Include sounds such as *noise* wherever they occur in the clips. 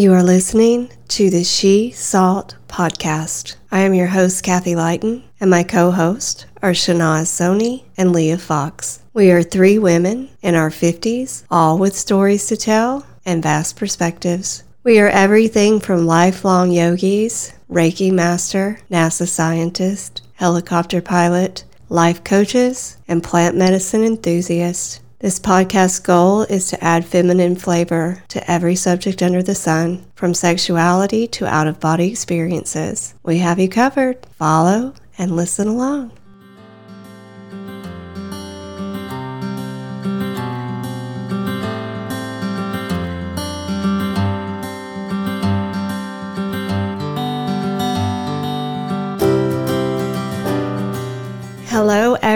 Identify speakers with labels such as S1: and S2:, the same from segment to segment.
S1: You are listening to the She Salt podcast. I am your host, Kathy Lighton, and my co host are Shanaz Soni and Leah Fox. We are three women in our 50s, all with stories to tell and vast perspectives. We are everything from lifelong yogis, Reiki master, NASA scientist, helicopter pilot, life coaches, and plant medicine enthusiasts. This podcast's goal is to add feminine flavor to every subject under the sun, from sexuality to out of body experiences. We have you covered. Follow and listen along.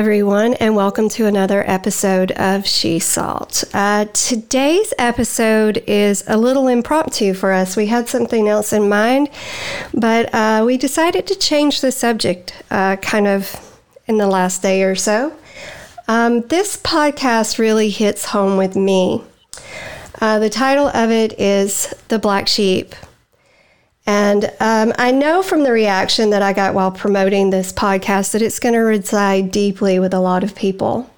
S1: Everyone, and welcome to another episode of She Salt. Uh, today's episode is a little impromptu for us. We had something else in mind, but uh, we decided to change the subject uh, kind of in the last day or so. Um, this podcast really hits home with me. Uh, the title of it is The Black Sheep. And um, I know from the reaction that I got while promoting this podcast that it's going to reside deeply with a lot of people.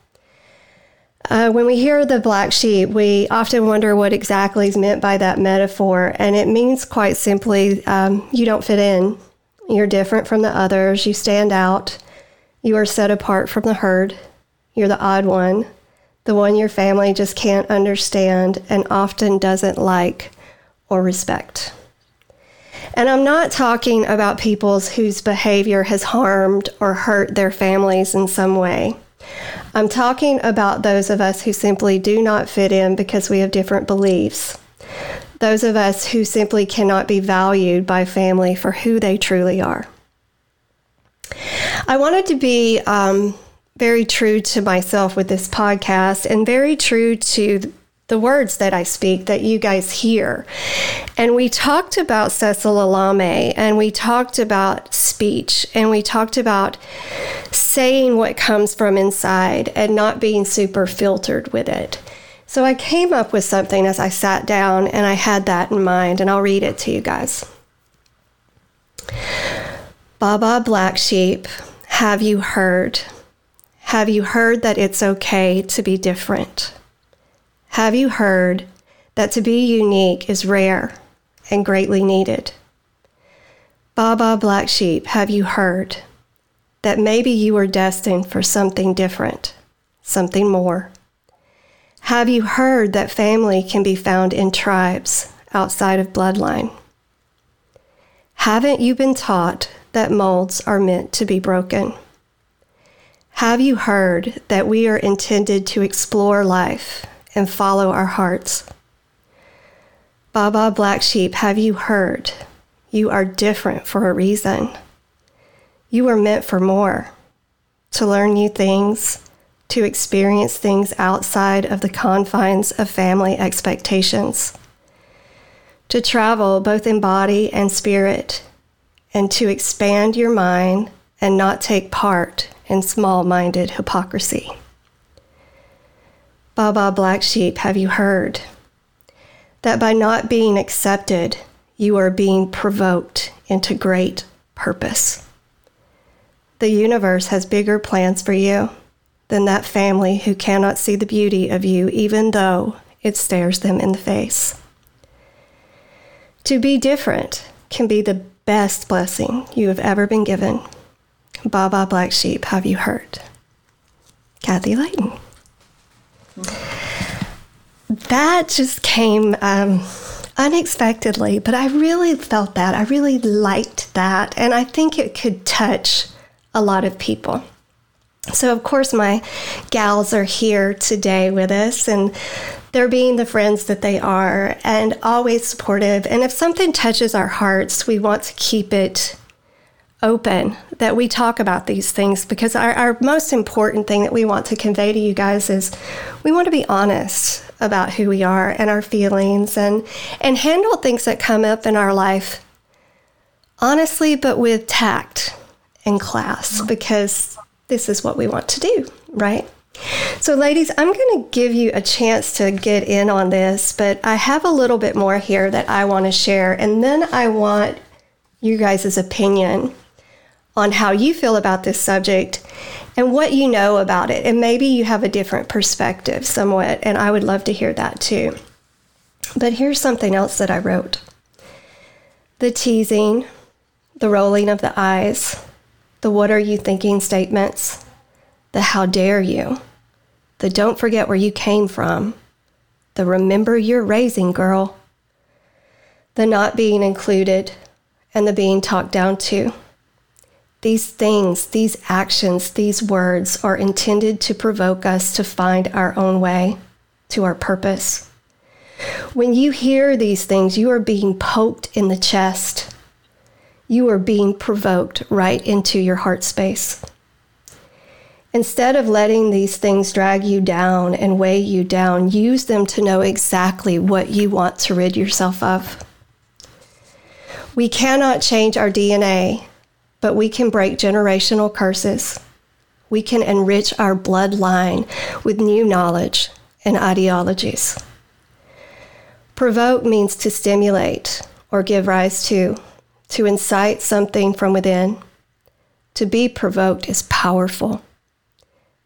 S1: Uh, when we hear the black sheep, we often wonder what exactly is meant by that metaphor. And it means quite simply um, you don't fit in, you're different from the others, you stand out, you are set apart from the herd, you're the odd one, the one your family just can't understand and often doesn't like or respect. And I'm not talking about people whose behavior has harmed or hurt their families in some way. I'm talking about those of us who simply do not fit in because we have different beliefs. Those of us who simply cannot be valued by family for who they truly are. I wanted to be um, very true to myself with this podcast and very true to the words that I speak that you guys hear. And we talked about Cecil Alame and we talked about speech and we talked about saying what comes from inside and not being super filtered with it. So I came up with something as I sat down and I had that in mind and I'll read it to you guys. Baa Baa Black Sheep, have you heard? Have you heard that it's okay to be different? Have you heard that to be unique is rare and greatly needed? Baa Baa Black Sheep, have you heard that maybe you are destined for something different, something more? Have you heard that family can be found in tribes outside of bloodline? Haven't you been taught that molds are meant to be broken? Have you heard that we are intended to explore life and follow our hearts. Baa Baa Black Sheep, have you heard? You are different for a reason. You are meant for more to learn new things, to experience things outside of the confines of family expectations, to travel both in body and spirit, and to expand your mind and not take part in small minded hypocrisy. Baa Baa Black Sheep, have you heard? That by not being accepted, you are being provoked into great purpose. The universe has bigger plans for you than that family who cannot see the beauty of you, even though it stares them in the face. To be different can be the best blessing you have ever been given. Baa Baa Black Sheep, have you heard? Kathy Layton. That just came um, unexpectedly, but I really felt that. I really liked that. And I think it could touch a lot of people. So, of course, my gals are here today with us, and they're being the friends that they are and always supportive. And if something touches our hearts, we want to keep it open that we talk about these things because our, our most important thing that we want to convey to you guys is we want to be honest about who we are and our feelings and and handle things that come up in our life honestly but with tact and class because this is what we want to do right So, ladies, I'm going to give you a chance to get in on this, but I have a little bit more here that I want to share. And then I want you guys' opinion on how you feel about this subject and what you know about it. And maybe you have a different perspective somewhat, and I would love to hear that too. But here's something else that I wrote the teasing, the rolling of the eyes, the what are you thinking statements, the how dare you, the don't forget where you came from, the remember you're raising girl, the not being included, and the being talked down to. These things, these actions, these words are intended to provoke us to find our own way to our purpose. When you hear these things, you are being poked in the chest. You are being provoked right into your heart space. Instead of letting these things drag you down and weigh you down, use them to know exactly what you want to rid yourself of. We cannot change our DNA, but we can break generational curses. We can enrich our bloodline with new knowledge and ideologies. Provoke means to stimulate or give rise to, to incite something from within. To be provoked is powerful.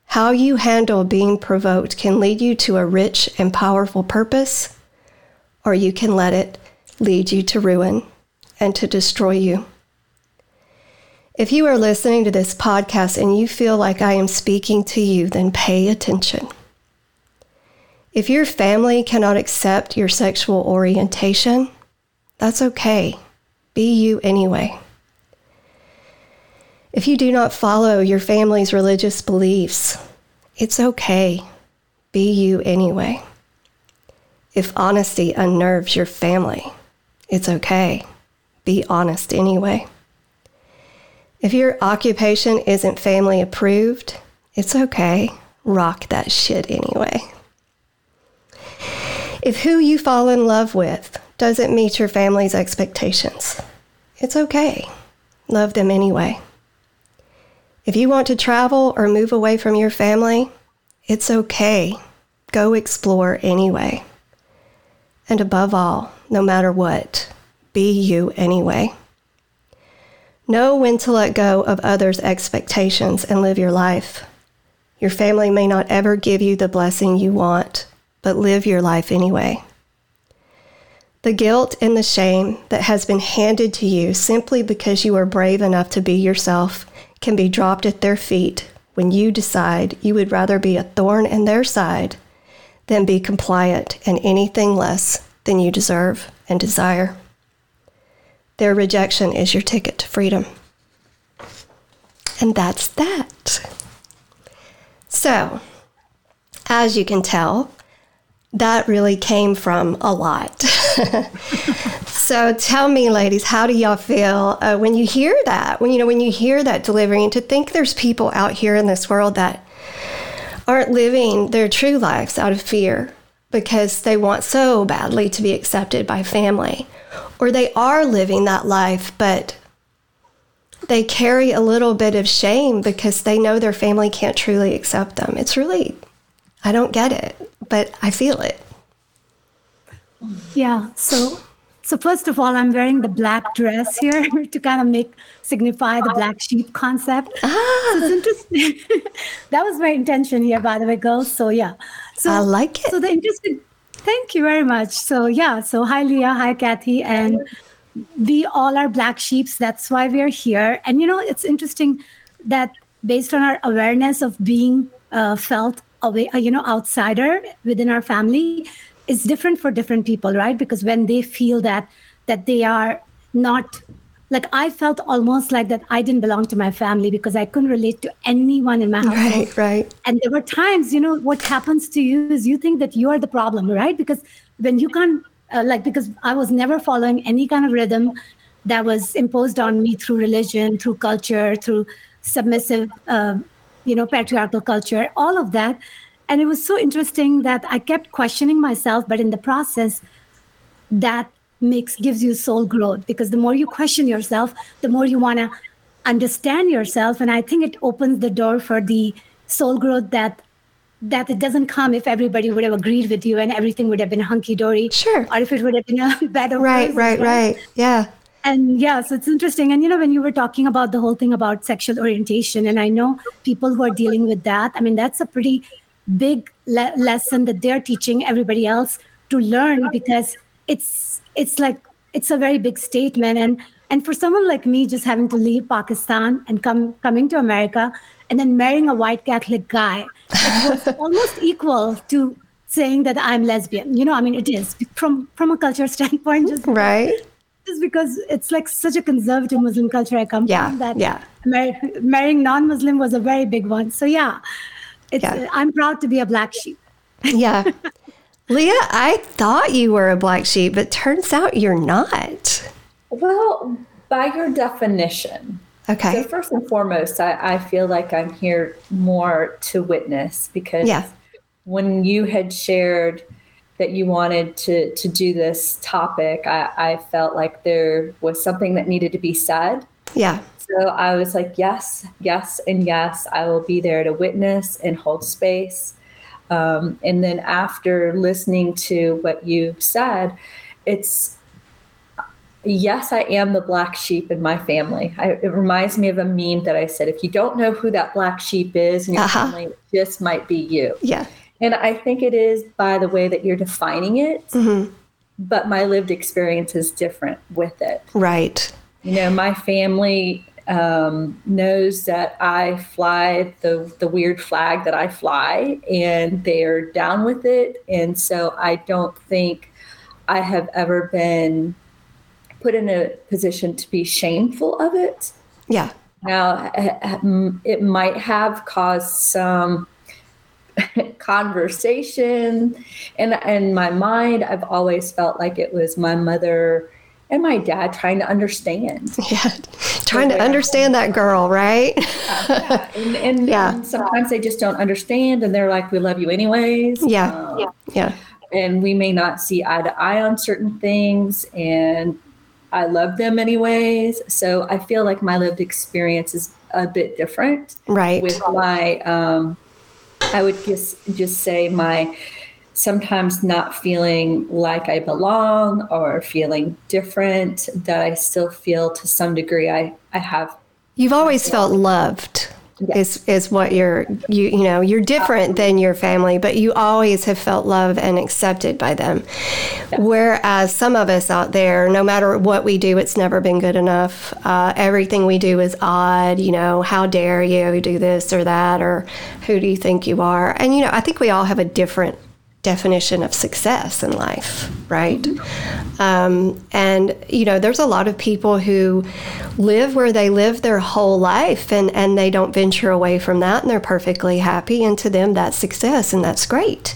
S1: How you handle being provoked can lead you to a rich and powerful purpose, or you can let it lead you to ruin and to destroy you. If you are listening to this podcast and you feel like I am speaking to you, then pay attention. If your family cannot accept your sexual orientation, that's okay. Be you anyway. If you do not follow your family's religious beliefs, it's okay. Be you anyway. If honesty unnerves your family, it's okay be honest anyway. If your occupation isn't family approved, it's okay. Rock that shit anyway. If who you fall in love with doesn't meet your family's expectations, it's okay. Love them anyway. If you want to travel or move away from your family, it's okay. Go explore anyway. And above all, no matter what, be you anyway. Know when to let go of others' expectations and live your life. Your family may not ever give you the blessing you want, but live your life anyway. The guilt and the shame that has been handed to you simply because you are brave enough to be yourself can be dropped at their feet when you decide you would rather be a thorn in their side than be compliant and anything less than you deserve and desire. Their rejection is your ticket to freedom. And that's that. So, as you can tell, that really came from a lot. *laughs* so tell me, ladies, how do y'all feel uh, when you hear that? When you know when you hear that delivery, and to think there's people out here in this world that aren't living their true lives out of fear because they want so badly to be accepted by family or they are living that life, but they carry a little bit of shame because they know their family can't truly accept them. It's really, I don't get it, but I feel it.
S2: Yeah. So, so first of all, I'm wearing the black dress here *laughs* to kind of make signify the black sheep concept. Ah. So it's interesting. *laughs* that was my intention here, by the way, girls. So yeah. So
S1: I like it.
S2: So the interesting Thank you very much. So, yeah, so hi, Leah. Hi, Kathy. And we all are black sheeps. That's why we're here. And, you know, it's interesting that based on our awareness of being uh, felt away, uh, you know, outsider within our family, is different for different people, right? Because when they feel that that they are not like I felt almost like that I didn't belong to my family because I couldn't relate to anyone in my house.
S1: Right, right.
S2: And there were times, you know, what happens to you is you think that you are the problem, right? Because when you can't, uh, like, because I was never following any kind of rhythm that was imposed on me through religion, through culture, through submissive, uh, you know, patriarchal culture, all of that. And it was so interesting that I kept questioning myself, but in the process, that makes gives you soul growth because the more you question yourself the more you want to understand yourself and i think it opens the door for the soul growth that that it doesn't come if everybody would have agreed with you and everything would have been hunky dory.
S1: Sure.
S2: Or if it would have been a *laughs* of
S1: Right, right, right. Yeah.
S2: And yeah, so it's interesting. And you know, when you were talking about the whole thing about sexual orientation, and I know people who are dealing with that, I mean, that's a pretty big le- lesson that they're teaching everybody else to learn because it's it's like it's a very big statement and and for someone like me just having to leave pakistan and come coming to america and then marrying a white catholic guy it was *laughs* almost equal to saying that i'm lesbian you know i mean it is from from a culture *laughs* standpoint just
S1: Right.
S2: just because it's like such a conservative muslim culture i come
S1: Yeah,
S2: from that
S1: yeah.
S2: mar- marrying non-muslim was a very big one so yeah it's
S1: Yeah.
S2: i'm proud to be a black sheep
S1: Yeah. *laughs* Leah, I thought you were a black sheep, but turns out you're not.
S3: Well, by your definition.
S1: Okay.
S3: So first and foremost, I, I feel like I'm here more to witness because
S1: Yeah.
S3: when you had shared that you wanted to to do this topic, I, I felt like there was something that needed to be said.
S1: Yeah.
S3: So I was like, yes, yes, and yes, I will be there to witness and hold space. Um, and then after listening to what you said, it's yes, I am the black sheep in my family. I, it reminds me of a meme that I said, if you don't know who that black sheep is in your
S1: Uh-huh.
S3: family, just might be you.
S1: Yeah.
S3: And I think it is by the way that you're defining it,
S1: Mhm.
S3: but my lived experience is different with it.
S1: Right.
S3: You know, my family um, knows that I fly the the weird flag that I fly, and they're down with it. And so I don't think I have ever been put in a position to be shameful of it.
S1: Yeah.
S3: Now, it might have caused some *laughs* conversation, and in my mind, I've always felt like it was my mother and my dad trying to understand. *laughs*
S1: Yeah. Trying to understand that girl, right?
S3: and, and, *laughs*
S1: Yeah.
S3: and sometimes they just don't understand, and they're like, "We love you anyways."
S1: Yeah.
S3: Um,
S1: Yeah.
S3: and we may not see eye to eye on certain things, and I love them anyways. So I feel like my lived experience is a bit different
S1: Right.
S3: with my. Um, I would just just say my sometimes not feeling like I belong or feeling different. That I still feel to some degree. I I have
S1: You've always felt loved. Is is what you're you you know you're different than your family, but you always have felt loved and accepted by them. Whereas some of us out there, no matter what we do, it's never been good enough. Uh, everything we do is odd. You know, how dare you do this or that, or who do you think you are? And you know, I think we all have a different definition of success in life, right? Um, and you know, there's a lot of people who live where they live their whole life, and and they don't venture away from that, and they're perfectly happy. And to them, that's success, and that's great.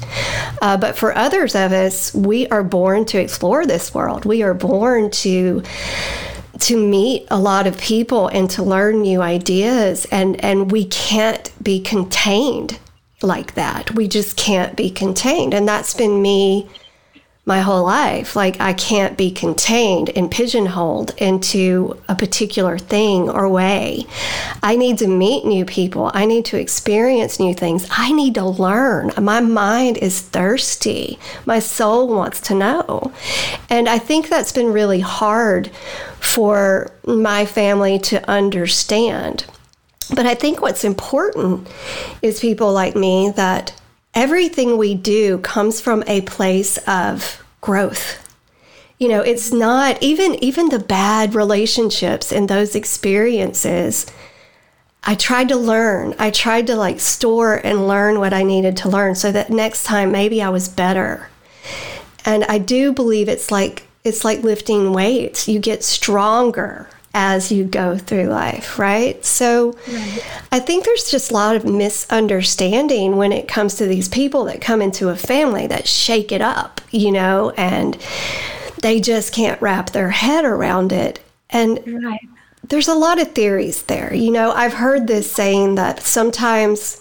S1: Uh, but for others of us, we are born to explore this world. We are born to to meet a lot of people and to learn new ideas and and we can't be contained like that. We just can't be contained. And that's been me my whole life. Like i can't be contained and pigeonholed into a particular thing or way. I need to meet new people. I need to experience new things. I need to learn. My mind is thirsty. My soul wants to know. And i think that's been really hard for my family to understand but I think what's important is people like me that everything we do comes from a place of growth. You know, it's not even even the bad relationships and those experiences. I tried to learn. I tried to like store and learn what I needed to learn so that next time maybe I was better. And I do believe it's like it's like lifting weights. You get stronger as you go through life, right? So I think there's just a lot of misunderstanding when it comes to these people that come into a family that shake it up, you know, and they just can't wrap their head around it. And
S2: Right.
S1: there's a lot of theories there. You know, I've heard this saying that sometimes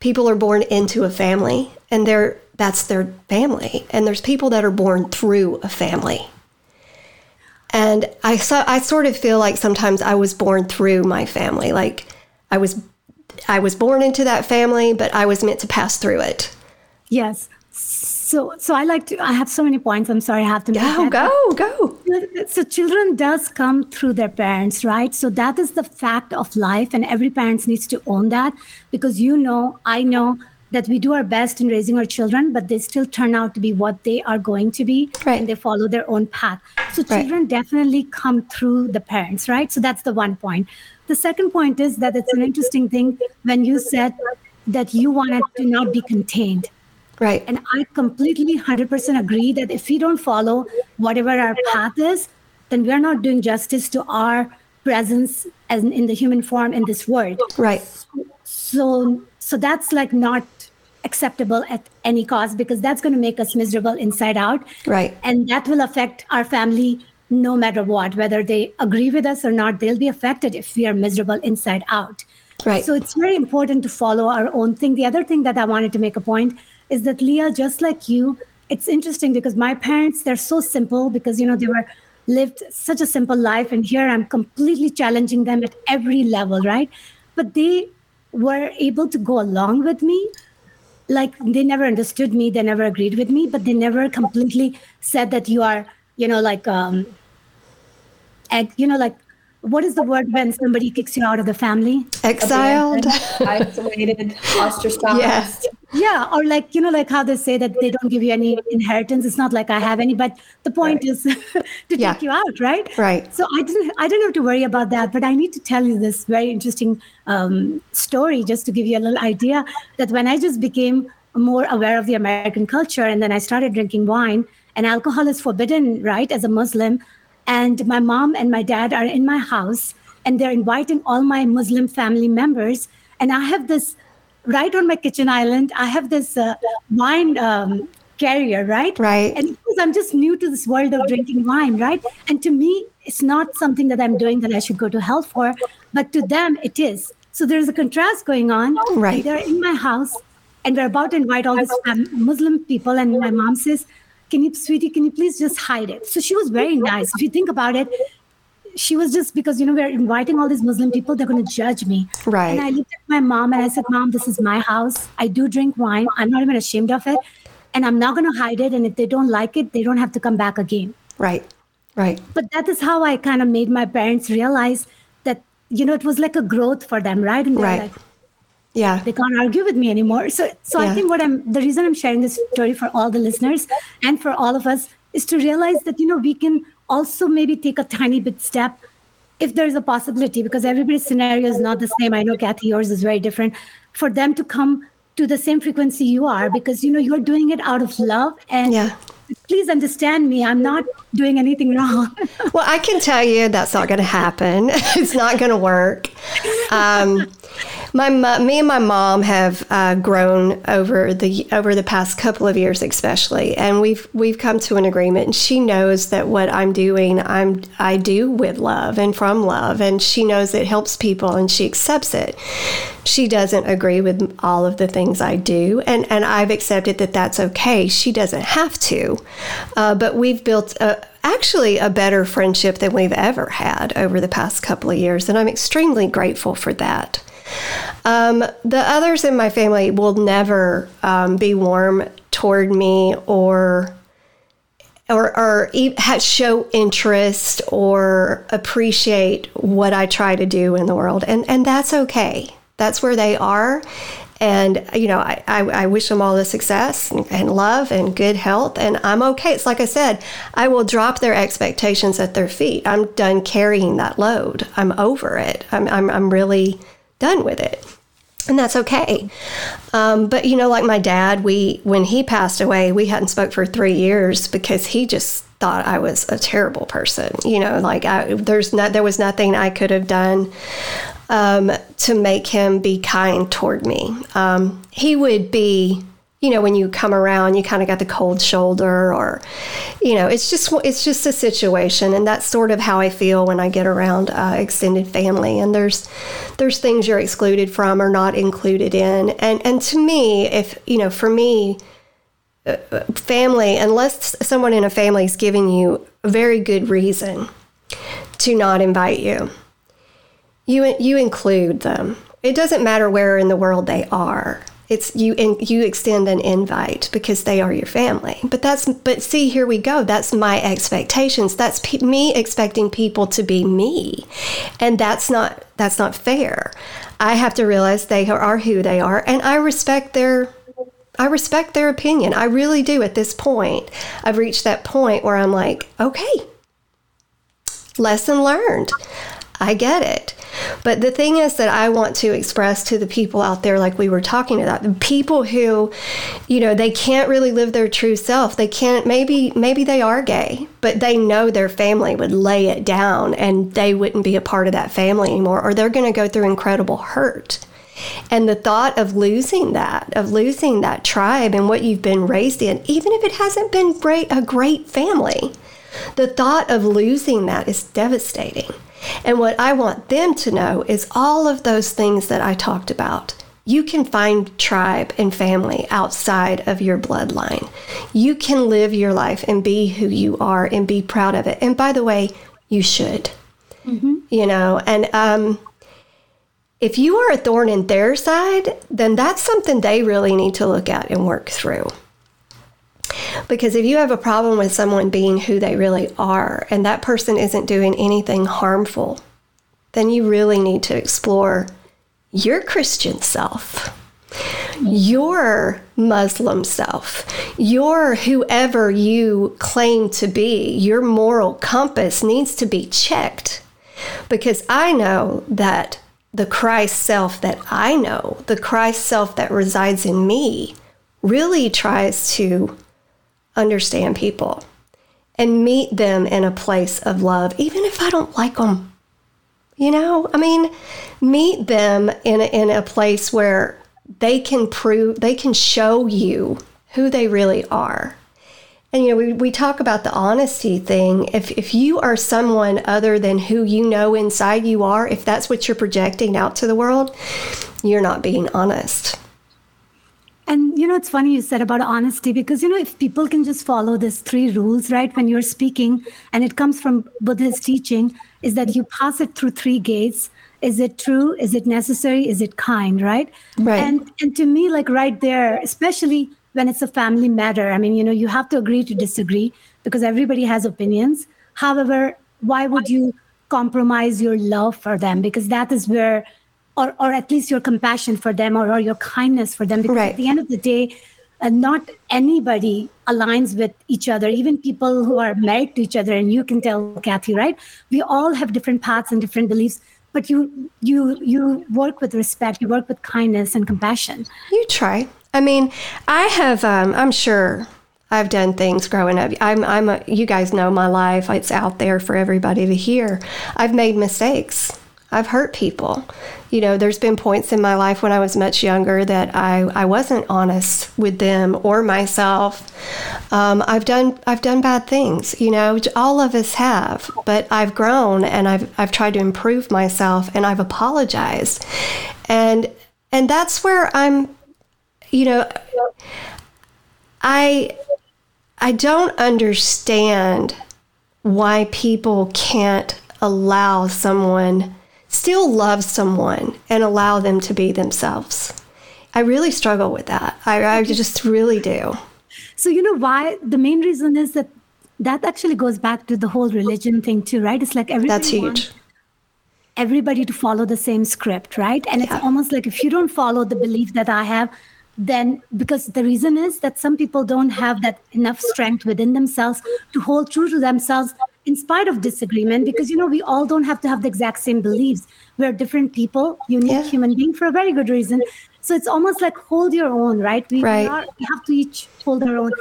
S1: people are born into a family and they're that's their family and there's people that are born through a family. And I so I sort of feel like sometimes I was born through my family. Like I was I was born into that family, but I was meant to pass through it.
S2: Yes. So, so I like to. I have so many points. I'm sorry, I have to.
S1: Go, go, go.
S2: So, children does come through their parents, right? So that is the fact of life, and every parent needs to own that because you know, I know that we do our best in raising our children, but they still turn out to be what they are going to be,
S1: right.
S2: and they follow their own path. So children right. definitely come through the parents, right? So that's the one point. The second point is that it's an interesting thing when you said that you wanted to not be contained
S1: Right.
S2: And I completely 100% agree that if we don't follow whatever our path is, then we're not doing justice to our presence as in the human form in this world.
S1: Right.
S2: So so so that's like not acceptable at any cost because that's going to make us miserable inside out.
S1: Right.
S2: And that will affect our family no matter what, whether they agree with us or not, they'll be affected if we are miserable inside out.
S1: Right.
S2: So it's very important to follow our own thing. The other thing that I wanted to make a point is that Leah, just like you, it's interesting because my parents, they're so simple because, you know, they were lived such a simple life. And here I'm completely challenging them at every level, right? But they were able to go along with me. Like they never understood me, they never agreed with me, but they never completely said that you are, you know, like, um, and, you know, like what is the word when somebody kicks you out of the family?
S1: Exiled,
S3: isolated, ostracized.
S1: Yes.
S2: Yeah, or like you know, like how they say that they don't give you any inheritance. It's not like I have any, but the point right. is *laughs* to
S1: yeah.
S2: take you out, right?
S1: Right.
S2: So I didn't, I didn't have to worry about that. But I need to tell you this very interesting um, story just to give you a little idea that when I just became more aware of the American culture, and then I started drinking wine, and alcohol is forbidden, right, as a Muslim and my mom and my dad are in my house and they're inviting all my muslim family members. And i have this right on my kitchen island i have this uh, wine um, carrier right?
S1: Right.
S2: And because i'm just new to this world of drinking wine right? And to me it's not something that i'm doing that i should go to hell for but to them it is. So there's a contrast going on
S1: right.
S2: they're in my house and we're about to invite all these muslim people and my mom says can you, sweetie, can you please just hide it? So she was very nice. If you think about it, she was just because, you know, we're inviting all these Muslim people, they're going to judge me.
S1: Right.
S2: And I looked at my mom and I said, Mom, this is my house. I do drink wine. I'm not even ashamed of it. And I'm not going to hide it. And if they don't like it, they don't have to come back again.
S1: Right. Right.
S2: But that is how I kind of made my parents realize that, you know, it was like a growth for them, right? And
S1: right.
S2: Like,
S1: yeah.
S2: They can't argue with me anymore. So so yeah. i think what i'm the reason i'm sharing this story for all the listeners and for all of us is to realize that you know we can also maybe take a tiny bit step if there's a possibility because everybody's scenario is not the same. I know kathy yours is very different. For them to come to the same frequency you are because you know you're doing it out of love and
S1: yeah.
S2: please understand me i'm not doing anything *laughs* wrong.
S1: Well i can tell you that's not going to happen. *laughs* It's not going to work. Um, my me and my mom have uh, grown over the over the past couple of years, especially, and we've we've come to an agreement. And she knows that what I'm doing, I'm I do with love and from love, and she knows it helps people, and she accepts it. She doesn't agree with all of the things I do, and and I've accepted that that's okay. She doesn't have to, uh, but we've built a actually a better friendship than we've ever had over the past couple of years, and I'm extremely grateful for that. Um, the others in my family will never um, be warm toward me or or, or show interest or appreciate what I try to do in the world, and and that's okay. That's where they are, and you know I, I, I wish them all the success and, and, love and good health, and I'm okay. It's like I said, I will drop their expectations at their feet. I'm done carrying that load. I'm over it. I'm I'm, I'm really done with it. And that's okay. Um, but you know like my dad we when he passed away we hadn't spoke for three years because he just thought i was a terrible person you know like I, there's not there was nothing i could have done um, to make him be kind toward me. Um, he would be you know when you come around you kind of got the cold shoulder or you know it's just it's just a situation. And that's sort of how i feel when i get around uh, extended family. And there's there's things you're excluded from or not included in. And and to me if you know for me uh, family unless someone in a family is giving you a very good reason to not invite you you you include them. It doesn't matter where in the world they are. It's you and you extend an invite because they are your family. But that's but see here we go. That's my expectations. That's pe- me expecting people to be me. And that's not that's not fair. I have to realize they are who they are and I respect their I respect their opinion. I really do at this point. I've reached that point where I'm like, okay, lesson learned. I get it. But the thing is that I want to express to the people out there, like we were talking about, the people who, you know, they can't really live their true self. They can't, maybe, maybe they are gay, but they know their family would lay it down and they wouldn't be a part of that family anymore, or they're going to go through incredible hurt. And the thought of losing that, of losing that tribe and what you've been raised in, even if it hasn't been great, a great family, the thought of losing that is devastating. And what I want them to know is all of those things that I talked about. You can find tribe and family outside of your bloodline. You can live your life and be who you are and be proud of it. And by the way, you should. Mm-hmm. You know, and um, if you are a thorn in their side, then that's something they really need to look at and work through. Because if you have a problem with someone being who they really are and that person isn't doing anything harmful, then you really need to explore your Christian self, your Muslim self, your whoever you claim to be, your moral compass needs to be checked. Because I know that the Christ self that I know, the Christ self that resides in me, really tries to understand people and meet them in a place of love, even if I don't like them. You know, I mean, meet them in a, in a place where they can prove, they can show you who they really are. And, you know, we, we talk about the honesty thing. If, if you are someone other than who you know inside you are, if that's what you're projecting out to the world, you're not being honest.
S2: And you know, it's funny you said about honesty because you know, if people can just follow these three rules, right, when you're speaking, and it comes from Buddhist teaching, is that you pass it through three gates. Is it true? Is it necessary? Is it kind? Right.
S1: Right.
S2: And and to me, like right there, especially when it's a family matter, I mean, you know, you have to agree to disagree because everybody has opinions. However, why would you compromise your love for them? Because that is where or, or at least your compassion for them or, or your kindness for them because right. at the end of the day uh, not anybody aligns with each other even people who are married to each other and you can tell kathy right we all have different paths and different beliefs but you you you work with respect you work with kindness and compassion
S1: you try i mean i have um, i'm sure I've done things growing up. I'm, I'm a, you guys know my life. It's out there for everybody to hear. I've made mistakes. I've hurt people. You know, there's been points in my life when I was much younger that I, I wasn't honest with them or myself. Um, I've done I've done bad things. You know, all of us have, but I've grown and I've I've tried to improve myself and I've apologized, and and that's where I'm. You know, I I don't understand why people can't allow someone still love someone and allow them to be themselves. I really struggle with that. I, I just really do.
S2: So, you know why? The main reason is that that actually goes back to the whole religion thing, too, right? It's like everybody.
S1: That's huge.
S2: Everybody to follow the same script, right? And yeah. it's almost like if you don't follow the belief that I have, then because the reason is that some people don't have that enough strength within themselves to hold true to themselves in spite of disagreement because you know we all don't have to have the exact same beliefs. We're different people unique yeah. human being for a very good reason. So it's almost like hold your own right?
S1: We, right.
S2: Are, we have to each hold our own.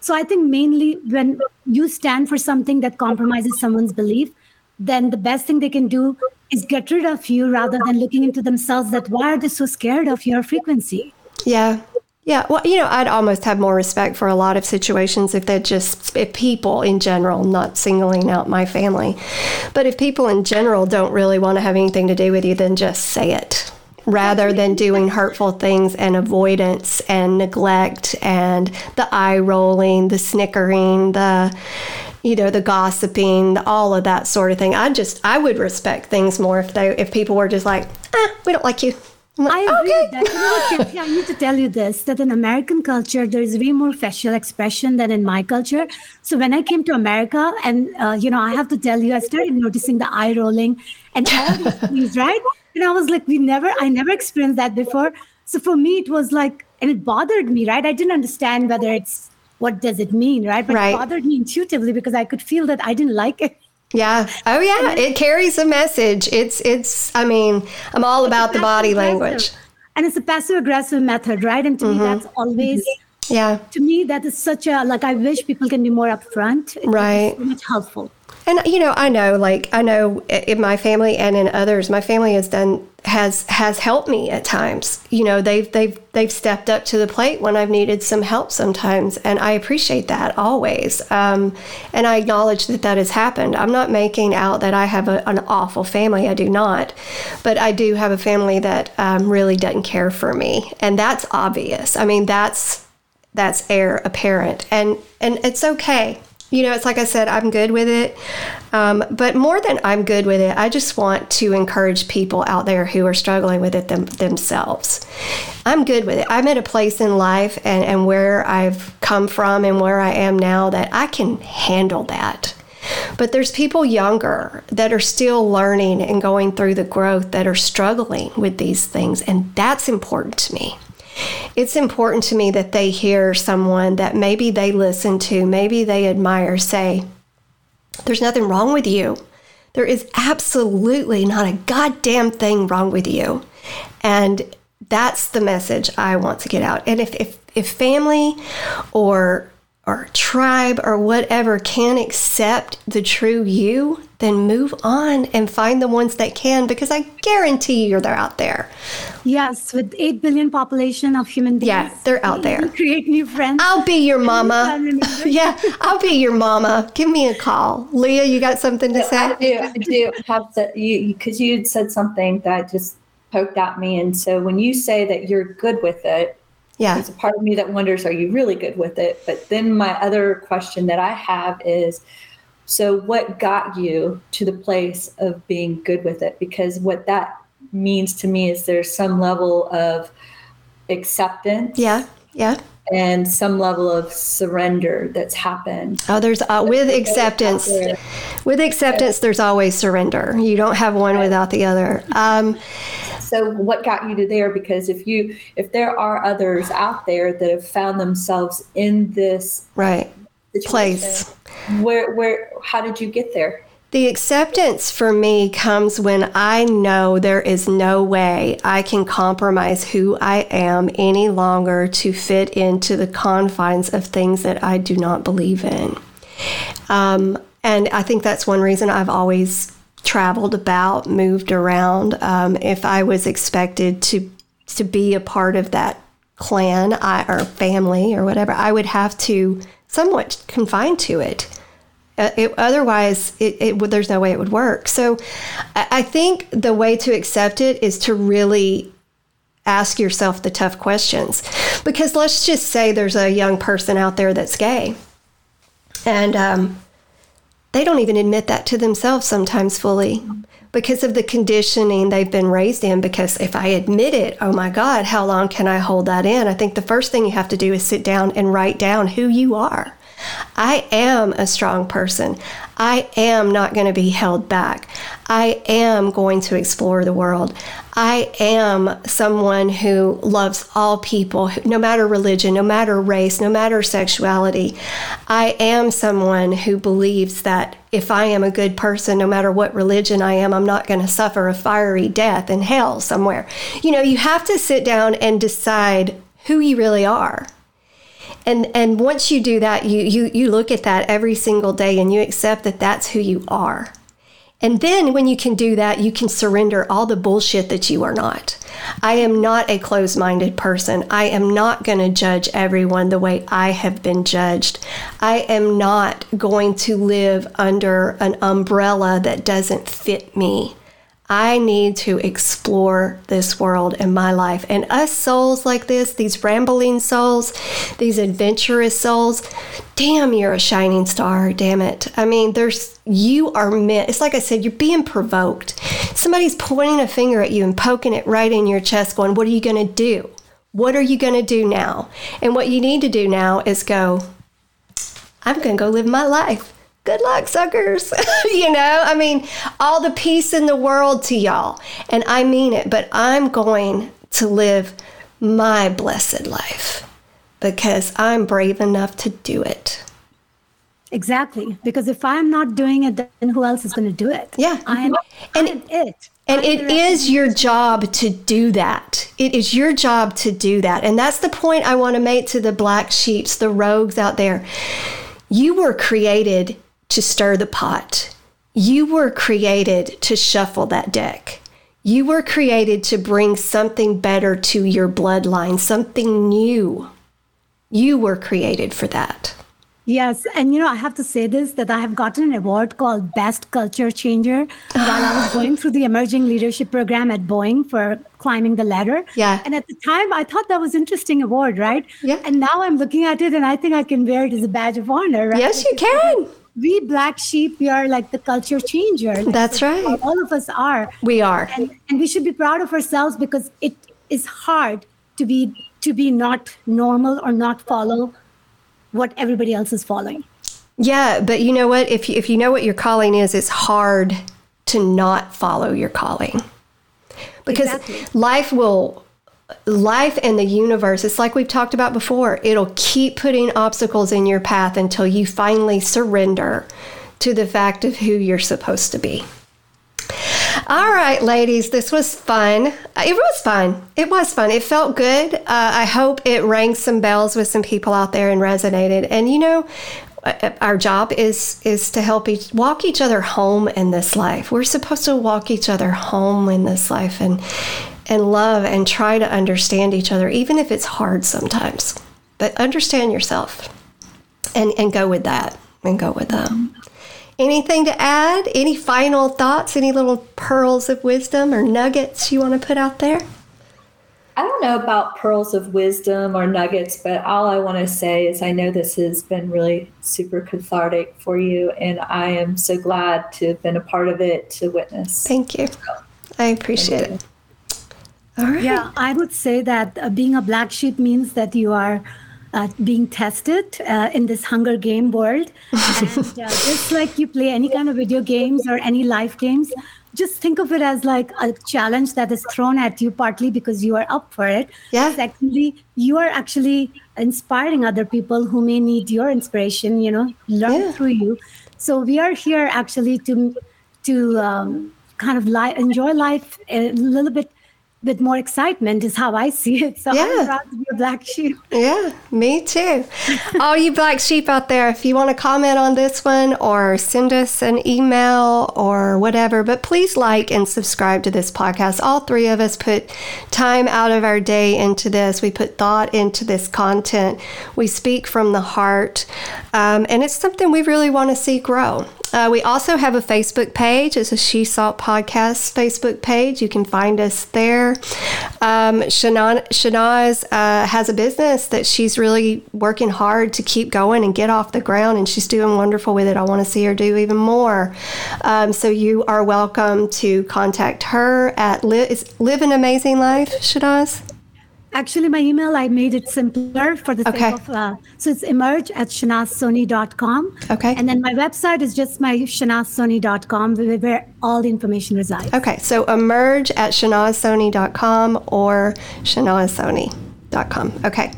S2: So i think mainly when you stand for something that compromises someone's belief then the best thing they can do is get rid of you rather than looking into themselves that why are they so scared of your frequency?
S1: Yeah yeah, well, you know, I'd almost have more respect for a lot of situations if they're just if people in general, not singling out my family, but if people in general don't really want to have anything to do with you, then just say it. Rather than doing hurtful things and avoidance and neglect and the eye rolling, the snickering, the you know the gossiping all of that sort of thing i just i would respect things more if they if people were just like ah we don't like you
S2: I agree okay. with that. You know what, I need to tell you this that in American culture, there is way more facial expression than in my culture. So when I came to America, and, uh, you know, I have to tell you, I started noticing the eye rolling and all these *laughs* things, right? And I was like, we never, I never experienced that before. So for me, it was like, and it bothered me, right? I didn't understand whether it's, what does it mean, right? But right. it bothered me intuitively because I could feel that I didn't like it.
S1: Yeah. Oh yeah. It carries a message. It's it's I mean, I'm all about the body language.
S2: And it's a passive aggressive method, right? And to mm-hmm. me that's always
S1: yeah.
S2: To me that is such a like I wish people can be more upfront.
S1: right.
S2: So much helpful.
S1: And you know, I know, like I know in my family and in others, my family has done has has helped me at times. You know, they've they've they've stepped up to the plate when I've needed some help sometimes, and I appreciate that always. Um, and I acknowledge that that has happened. I'm not making out that I have a, an awful family. I do not, but I do have a family that um, really doesn't care for me, and that's obvious. I mean, that's that's heir apparent, and and it's okay you know, it's like I said, I'm good with it. Um, but more than I'm good with it, I just want to encourage people out there who are struggling with it them, themselves. I'm good with it. I'm at a place in life and, and where I've come from and where I am now that I can handle that. But there's people younger that are still learning and going through the growth that are struggling with these things, and that's important to me it's important to me that they hear someone that maybe they listen to, maybe they admire say, There's nothing wrong with you. There is absolutely not a goddamn thing wrong with you. And that's the message I want to get out. And if, if, if family or or tribe or whatever can accept the true you, then move on and find the ones that can because I guarantee you they're out there.
S2: Yes, with 8 billion population of human beings.
S1: Yeah, they're out there.
S2: Create new friends.
S1: I'll be your mama. *laughs* yeah, I'll be your mama. Give me a call. Leah, you got something to say? I
S3: do. I do have to, you because you had said something that just poked at me. And so when you say that you're good with it,
S1: yeah.
S3: There's a part of me that wonders, are you really good with it? But then my other question that I have is, so what got you to the place of being good with it? Because what that means to me is there's some level of acceptance.
S1: Yeah. Yeah.
S3: And some level of surrender that's happened.
S1: Oh, there's uh, with acceptance. With acceptance, there's always surrender. You don't have one without the other. Um,
S3: so what got you to there because if you if there are others out there that have found themselves in this
S1: right place
S3: where where how did you get there
S1: the acceptance for me comes when I know there is no way I can compromise who I am any longer to fit into the confines of things that I do not believe in. Um, and I think that's one reason I've always traveled about, moved around. Um, if I was expected to to be a part of that clan I, or family or whatever, I would have to somewhat confined to it. Uh, it otherwise, it, it there's no way it would work. So, I, I think the way to accept it is to really ask yourself the tough questions. Because let's just say there's a young person out there that's gay, and um, they don't even admit that to themselves sometimes fully because of the conditioning they've been raised in. Because if I admit it, oh my God, how long can I hold that in? I think the first thing you have to do is sit down and write down who you are. I am a strong person. I am not going to be held back. I am going to explore the world. I am someone who loves all people, no matter religion, no matter race, no matter sexuality. I am someone who believes that if I am a good person, no matter what religion I am, I'm not going to suffer a fiery death in hell somewhere. You know, you have to sit down and decide who you really are and and once you do that you you you look at that every single day and you accept that that's who you are. And then when you can do that you can surrender all the bullshit that you are not. I am not a closed-minded person. I am not going to judge everyone the way i have been judged. I am not going to live under an umbrella that doesn't fit me I need to explore this world in my life. And us souls like this, these rambling souls, these adventurous souls, damn, you're a shining star. Damn it. I mean, there's, you are meant, it's like I said, you're being provoked. Somebody's pointing a finger at you and poking it right in your chest, going, What are you going to do? What are you going to do now? And what you need to do now is go, I'm going to go live my life good luck, suckers. *laughs* you know, I mean, all the peace in the world to y'all. And I mean it, but I'm going to live my blessed life because I'm brave enough to do it.
S2: Exactly. Because if I'm not doing it, then who else is going to do it?
S1: Yeah.
S2: I am,
S1: and
S2: I am it.
S1: And it is your job to do that. It is your job to do that. And that's the point I want to make to the black sheeps, the rogues out there. You were created to stir the pot. You were created to shuffle that deck. You were created to bring something better to your bloodline, something new. You were created for that.
S2: Yes, and you know, I have to say this that I have gotten an award called Best Culture Changer while I was *sighs* going through the Emerging Leadership Program at Boeing for climbing the ladder.
S1: Yeah.
S2: And at the time, I thought that was an interesting award, right?
S1: Yeah.
S2: And now I'm looking at it, and I think I can wear it as a badge of honor. Right?
S1: Yes, you can
S2: we black sheep we are like the culture changer.
S1: That's right.
S2: all of us are.
S1: We are.
S2: And, and we should be proud of ourselves because it is hard to be to be not normal or not follow what everybody else is following.
S1: Yeah but you know what? If you, if you know what your calling is it's hard to not follow your calling. Because exactly. life will life and the universe, it's like we've talked about before, it'll keep putting obstacles in your path until you finally surrender to the fact of who you're supposed to be. All right, ladies, this was fun. It was fun. It was fun. It felt good. Uh, I hope it rang some bells with some people out there and resonated. And you know, uh, our job is is to help each walk each other home in this life. We're supposed to walk each other home in this life, and and love and try to understand each other, even if it's hard sometimes. But understand yourself and, and go with that and go with that. Anything to add? Any final thoughts? Any little pearls of wisdom or nuggets you want to put out there?
S3: I don't know about pearls of wisdom or nuggets, but all I want to say is I know this has been really super cathartic for you, and I am so glad to have been a part of it to witness.
S1: Thank you. I appreciate it.
S2: All right. Yeah, I would say that uh, being a black sheep means that you are uh, being tested uh, in this Hunger Game world. *laughs* and uh, just like you play any kind of video games or any life games, just think of it as like a challenge that is thrown at you partly because you are up for it.
S1: Yeah.
S2: Secondly, you are actually inspiring other people who may need your inspiration, you know, learn yeah. through you. So we are here actually to to um, kind of li- enjoy life a little bit with more excitement is how I see it. So yeah. I'm proud to be a black sheep.
S1: Yeah, me too. *laughs* All you black sheep out there, if you want to comment on this one or send us an email or whatever, but please like and subscribe to this podcast. All three of us put time out of our day into this. We put thought into this content. We speak from the heart. Um, and it's something we really want to see grow. Uh, we also have a Facebook page. It's a She Salt Podcast Facebook page. You can find us there. Um, Shanaz uh, has a business that she's really working hard to keep going and get off the ground, and she's doing wonderful with it. I want to see her do even more. Um, so you are welcome to contact her at Live, Live an Amazing Life, Shanaz.
S2: Actually, my email, I made it simpler for the
S1: okay.
S2: sake of, uh, so it's emerge at shanazsoni.com.
S1: Okay.
S2: And then my website is just my shanazsoni.com where all the information resides.
S1: Okay. So emerge at shanazsoni.com or shanazsoni.com. Okay.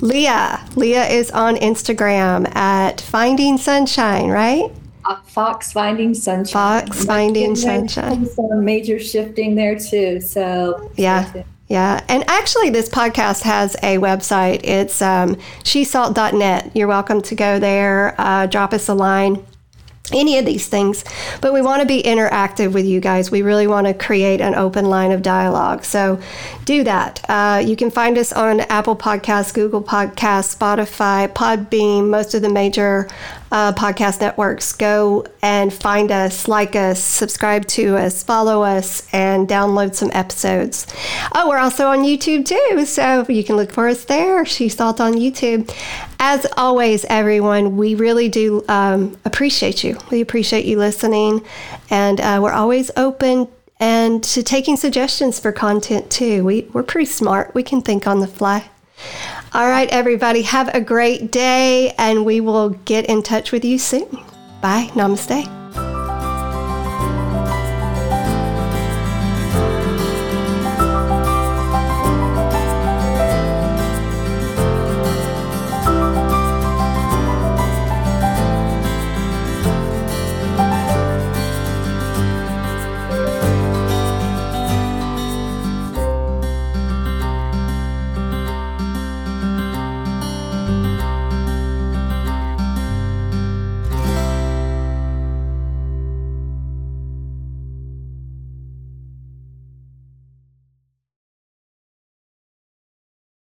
S1: Leah. Leah is on Instagram at Finding Sunshine, right?
S3: Uh, Fox Finding Sunshine.
S1: Fox Finding Sunshine.
S3: Some major shifting there too. So
S1: yeah. Yeah. And actually, this podcast has a website. It's um, shesalt.net. You're welcome to go there, uh, drop us a line any of these things, but we want to be interactive with you guys. We really want to create an open line of dialogue. So do that. Uh, you can find us on Apple Podcasts, Google Podcasts, Spotify, Podbean, most of the major uh, podcast networks. Go and find us, like us, subscribe to us, follow us, and download some episodes. Oh, we're also on YouTube too, so you can look for us there. She's Salt on YouTube. As always, everyone, we really do um, appreciate you. We appreciate you listening, and uh, we're always open and to taking suggestions for content too. We, we're pretty smart. We can think on the fly. All right, everybody, have a great day, and we will get in touch with you soon. Bye. Namaste.